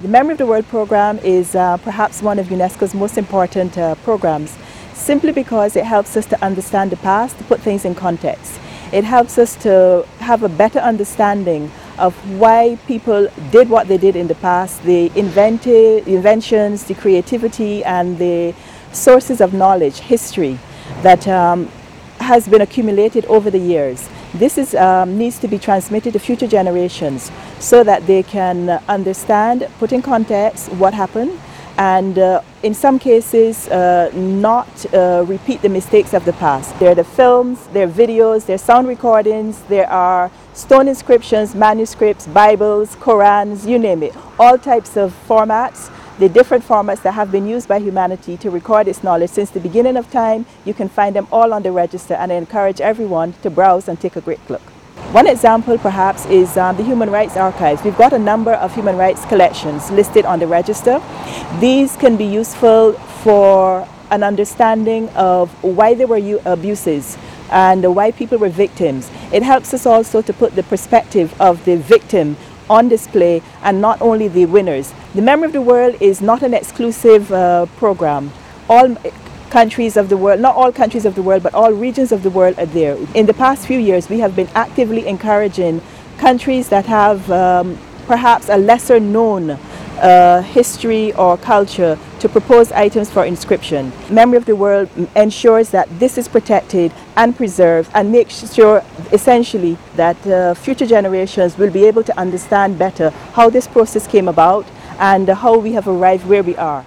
The Memory of the World program is uh, perhaps one of UNESCO's most important uh, programs simply because it helps us to understand the past, to put things in context. It helps us to have a better understanding of why people did what they did in the past, the invented, inventions, the creativity and the sources of knowledge, history that um, has been accumulated over the years. This is, um, needs to be transmitted to future generations so that they can understand, put in context what happened, and uh, in some cases uh, not uh, repeat the mistakes of the past. There are the films, there are videos, there are sound recordings, there are stone inscriptions, manuscripts, Bibles, Korans, you name it. All types of formats, the different formats that have been used by humanity to record its knowledge since the beginning of time. You can find them all on the register and I encourage everyone to browse and take a great look. One example perhaps is um, the Human Rights Archives. We've got a number of human rights collections listed on the register. These can be useful for an understanding of why there were abuses and why people were victims. It helps us also to put the perspective of the victim on display and not only the winners. The Memory of the World is not an exclusive uh, program. All countries of the world, not all countries of the world, but all regions of the world are there. In the past few years, we have been actively encouraging countries that have um, perhaps a lesser known uh, history or culture to propose items for inscription. Memory of the World ensures that this is protected and preserved and makes sure essentially that uh, future generations will be able to understand better how this process came about and how we have arrived where we are.